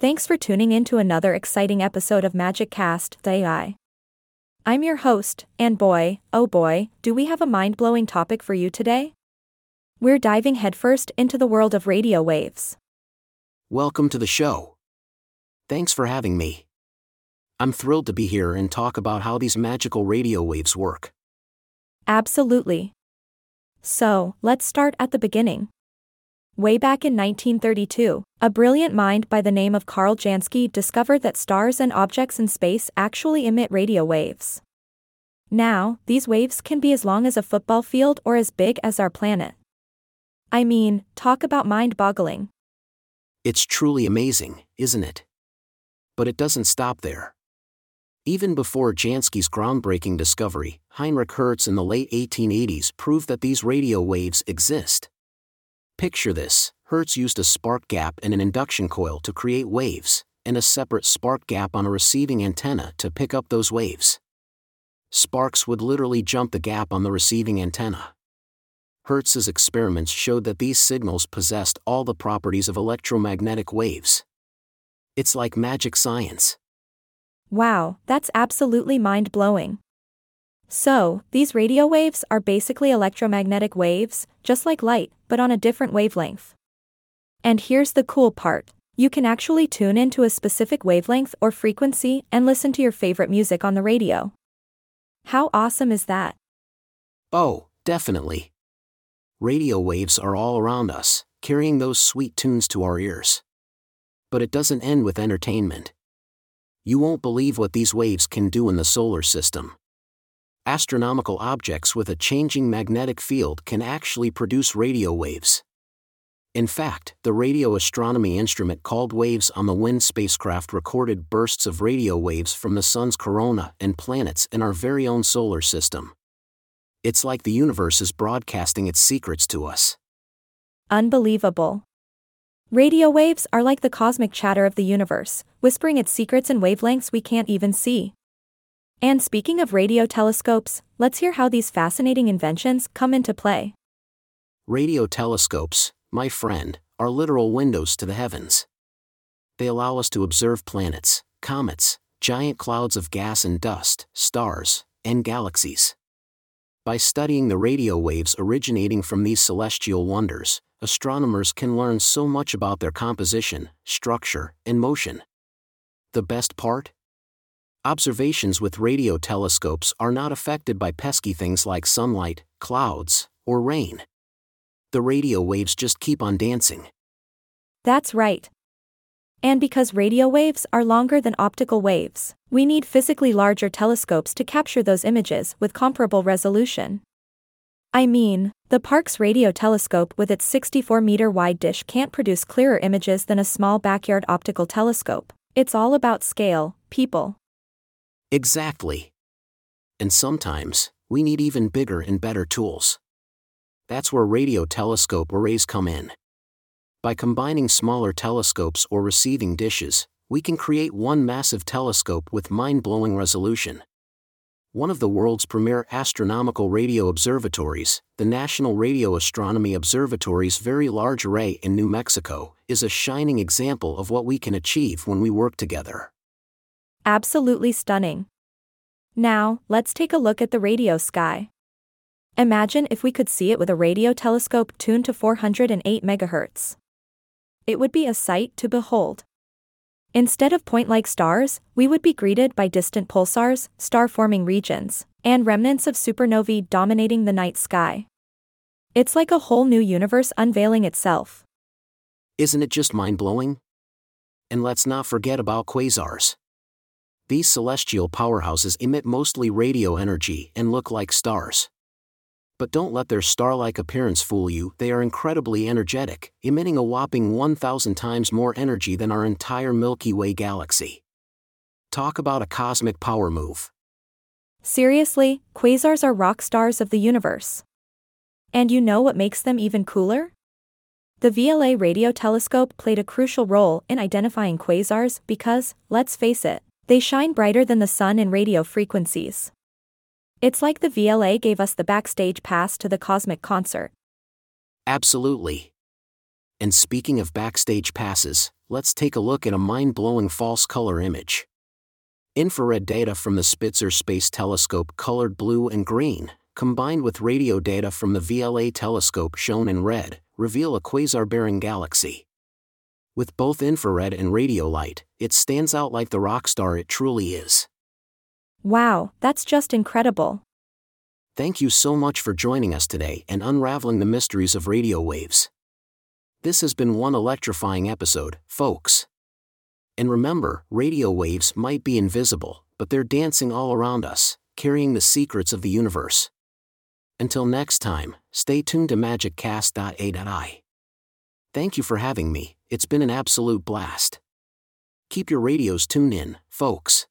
Thanks for tuning in to another exciting episode of Magic Cast, the AI. I'm your host, and boy, oh boy, do we have a mind blowing topic for you today? We're diving headfirst into the world of radio waves. Welcome to the show. Thanks for having me. I'm thrilled to be here and talk about how these magical radio waves work. Absolutely. So, let's start at the beginning. Way back in 1932, a brilliant mind by the name of Karl Jansky discovered that stars and objects in space actually emit radio waves. Now, these waves can be as long as a football field or as big as our planet. I mean, talk about mind boggling. It's truly amazing, isn't it? But it doesn't stop there. Even before Jansky's groundbreaking discovery, Heinrich Hertz in the late 1880s proved that these radio waves exist. Picture this Hertz used a spark gap in an induction coil to create waves, and a separate spark gap on a receiving antenna to pick up those waves. Sparks would literally jump the gap on the receiving antenna. Hertz's experiments showed that these signals possessed all the properties of electromagnetic waves. It's like magic science. Wow, that's absolutely mind blowing. So, these radio waves are basically electromagnetic waves, just like light, but on a different wavelength. And here's the cool part you can actually tune into a specific wavelength or frequency and listen to your favorite music on the radio. How awesome is that? Oh, definitely. Radio waves are all around us, carrying those sweet tunes to our ears. But it doesn't end with entertainment. You won't believe what these waves can do in the solar system astronomical objects with a changing magnetic field can actually produce radio waves. In fact, the radio astronomy instrument called Waves on the Wind spacecraft recorded bursts of radio waves from the Sun's corona and planets in our very own solar system. It's like the universe is broadcasting its secrets to us. Unbelievable. Radio waves are like the cosmic chatter of the universe, whispering its secrets in wavelengths we can't even see. And speaking of radio telescopes, let's hear how these fascinating inventions come into play. Radio telescopes, my friend, are literal windows to the heavens. They allow us to observe planets, comets, giant clouds of gas and dust, stars, and galaxies. By studying the radio waves originating from these celestial wonders, astronomers can learn so much about their composition, structure, and motion. The best part? Observations with radio telescopes are not affected by pesky things like sunlight, clouds, or rain. The radio waves just keep on dancing. That's right. And because radio waves are longer than optical waves, we need physically larger telescopes to capture those images with comparable resolution. I mean, the Parkes radio telescope with its 64 meter wide dish can't produce clearer images than a small backyard optical telescope. It's all about scale, people. Exactly. And sometimes, we need even bigger and better tools. That's where radio telescope arrays come in. By combining smaller telescopes or receiving dishes, we can create one massive telescope with mind blowing resolution. One of the world's premier astronomical radio observatories, the National Radio Astronomy Observatory's very large array in New Mexico, is a shining example of what we can achieve when we work together. Absolutely stunning. Now, let's take a look at the radio sky. Imagine if we could see it with a radio telescope tuned to 408 MHz. It would be a sight to behold. Instead of point like stars, we would be greeted by distant pulsars, star forming regions, and remnants of supernovae dominating the night sky. It's like a whole new universe unveiling itself. Isn't it just mind blowing? And let's not forget about quasars. These celestial powerhouses emit mostly radio energy and look like stars. But don't let their star like appearance fool you, they are incredibly energetic, emitting a whopping 1,000 times more energy than our entire Milky Way galaxy. Talk about a cosmic power move. Seriously, quasars are rock stars of the universe. And you know what makes them even cooler? The VLA radio telescope played a crucial role in identifying quasars because, let's face it, they shine brighter than the sun in radio frequencies. It's like the VLA gave us the backstage pass to the cosmic concert. Absolutely. And speaking of backstage passes, let's take a look at a mind blowing false color image. Infrared data from the Spitzer Space Telescope colored blue and green, combined with radio data from the VLA telescope shown in red, reveal a quasar bearing galaxy. With both infrared and radio light, it stands out like the rock star it truly is. Wow, that's just incredible. Thank you so much for joining us today and unraveling the mysteries of radio waves. This has been one electrifying episode, folks. And remember, radio waves might be invisible, but they're dancing all around us, carrying the secrets of the universe. Until next time, stay tuned to magiccast.a.i. Thank you for having me, it's been an absolute blast. Keep your radios tuned in, folks.